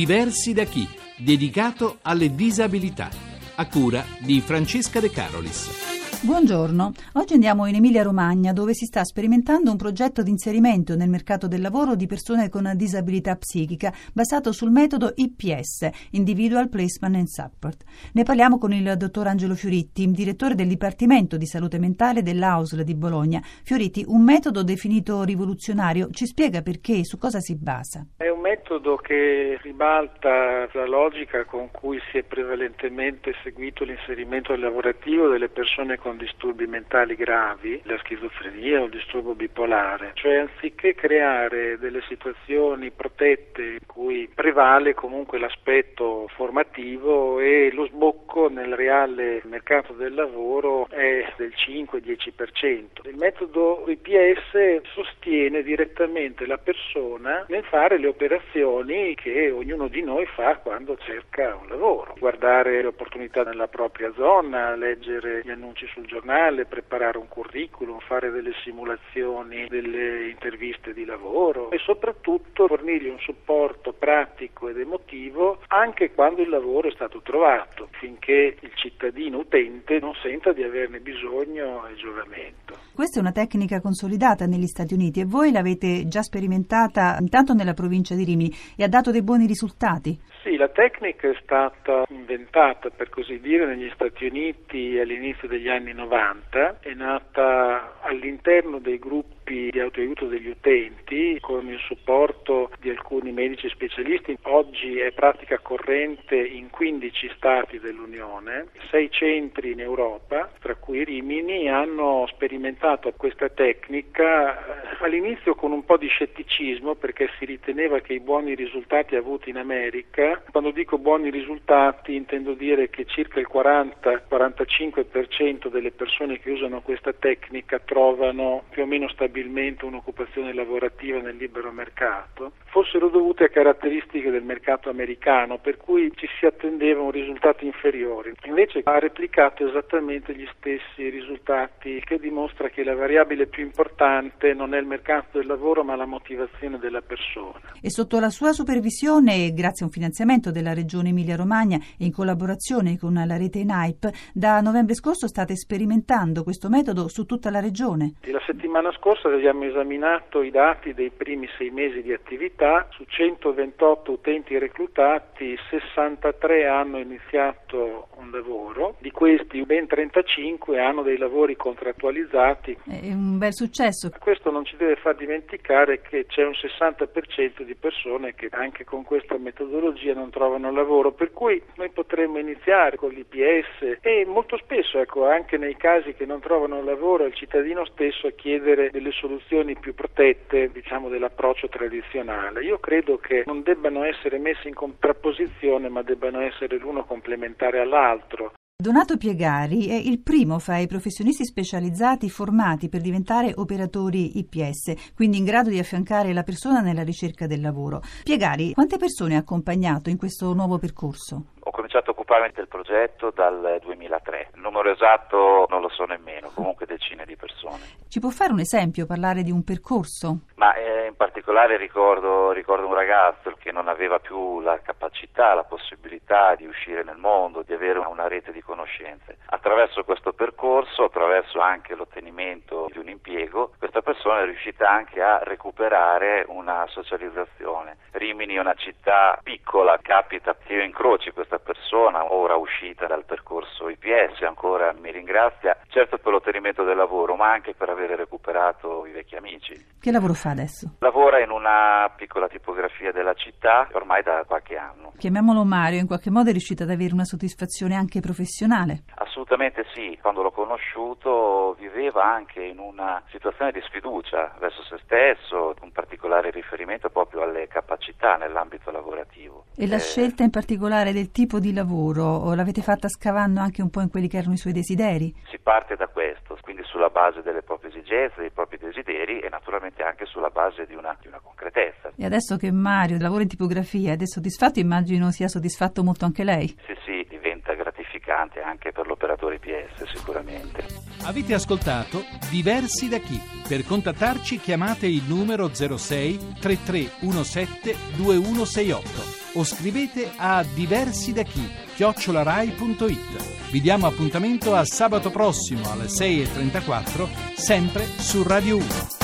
Diversi da chi, dedicato alle disabilità, a cura di Francesca De Carolis. Buongiorno, oggi andiamo in Emilia-Romagna dove si sta sperimentando un progetto di inserimento nel mercato del lavoro di persone con disabilità psichica basato sul metodo IPS, Individual Placement and Support. Ne parliamo con il dottor Angelo Fioritti, direttore del Dipartimento di Salute Mentale dell'AUSL di Bologna. Fioritti, un metodo definito rivoluzionario, ci spiega perché e su cosa si basa? È un metodo che ribalta la logica con cui si è prevalentemente seguito l'inserimento lavorativo delle persone con disturbi mentali gravi, la schizofrenia o il disturbo bipolare, cioè anziché creare delle situazioni protette in cui prevale comunque l'aspetto formativo e lo sbocco nel reale mercato del lavoro è del 5-10%. Il metodo IPS sostiene direttamente la persona nel fare le operazioni che ognuno di noi fa quando cerca un lavoro, guardare le opportunità nella propria zona, leggere gli annunci su sul giornale, preparare un curriculum, fare delle simulazioni, delle interviste di lavoro e soprattutto fornirgli un supporto pratico ed emotivo anche quando il lavoro è stato trovato, finché il cittadino utente non senta di averne bisogno e giovamento. Questa è una tecnica consolidata negli Stati Uniti e voi l'avete già sperimentata intanto nella provincia di Rimini e ha dato dei buoni risultati. Sì, la tecnica è stata inventata, per così dire, negli Stati Uniti all'inizio degli anni 90, è nata all'interno dei gruppi di autoaiuto degli utenti con il supporto di alcuni medici specialisti. Oggi è pratica corrente in 15 stati dell'Unione, 6 centri in Europa, tra cui Rimini, hanno sperimentato questa tecnica eh, all'inizio con un po' di scetticismo perché si riteneva che i buoni risultati avuti in America, quando dico buoni risultati intendo dire che circa il 40-45% delle persone che usano questa tecnica trovano più o meno stabilità stabilmente un'occupazione lavorativa nel libero mercato, fossero dovute a caratteristiche del mercato americano, per cui ci si attendeva un risultato inferiore. Invece ha replicato esattamente gli stessi risultati, che dimostra che la variabile più importante non è il mercato del lavoro, ma la motivazione della persona. E sotto la sua supervisione, grazie a un finanziamento della Regione Emilia-Romagna e in collaborazione con la rete NAIP, da novembre scorso state sperimentando questo metodo su tutta la regione. La settimana scorsa abbiamo esaminato i dati dei primi sei mesi di attività, su 128 utenti reclutati 63 hanno iniziato un lavoro, di questi ben 35 hanno dei lavori contrattualizzati. È un bel successo. Questo non ci deve far dimenticare che c'è un 60% di persone che anche con questa metodologia non trovano lavoro, per cui noi potremmo iniziare con l'IPS e molto spesso ecco, anche nei casi che non trovano lavoro il cittadino stesso a chiedere delle soluzioni più protette diciamo, dell'approccio tradizionale. Io credo che non debbano essere messe in contrapposizione ma debbano essere l'uno complementare all'altro. Donato Piegari è il primo fra i professionisti specializzati formati per diventare operatori IPS, quindi in grado di affiancare la persona nella ricerca del lavoro. Piegari, quante persone ha accompagnato in questo nuovo percorso? Occuparmi del progetto dal 2003. Il numero esatto non lo so nemmeno, comunque decine di persone. Ci può fare un esempio, parlare di un percorso? Ma eh, in particolare ricordo, ricordo, un ragazzo che non aveva più la capacità, la possibilità di uscire nel mondo, di avere una rete di conoscenze. Attraverso questo percorso, attraverso anche l'ottenimento di un impiego, questa persona è riuscita anche a recuperare una socializzazione. Rimini è una città piccola, capita che io incroci questa persona, ora uscita dal percorso IPS, ancora mi ringrazia, certo per l'ottenimento del lavoro, ma anche per aver recuperato i vecchi amici. Che lavoro fa adesso? Lavora in una piccola tipografia della città ormai da qualche anno. Chiamiamolo Mario, in qualche modo è riuscito ad avere una soddisfazione anche professionale? Assolutamente sì, quando l'ho conosciuto viveva anche in una situazione di sfiducia verso se stesso, un particolare riferimento proprio alle capacità nell'ambito lavorativo. E la eh... scelta in particolare del tipo di lavoro l'avete fatta scavando anche un po' in quelli che erano i suoi desideri? Si parte da questo, quindi sulla base delle proprie esigenze, dei propri desideri e naturalmente anche sulla base di una, di una concretezza. E adesso che Mario lavora in tipografia ed è soddisfatto, immagino sia soddisfatto molto anche lei? Sì, sì, importante anche per l'operatore PS sicuramente. Avete ascoltato Diversi da chi? Per contattarci chiamate il numero 06 3317 2168 o scrivete a diversi da chi chiocciolarai.it. Vi diamo appuntamento a sabato prossimo alle 6.34 sempre su Radio 1.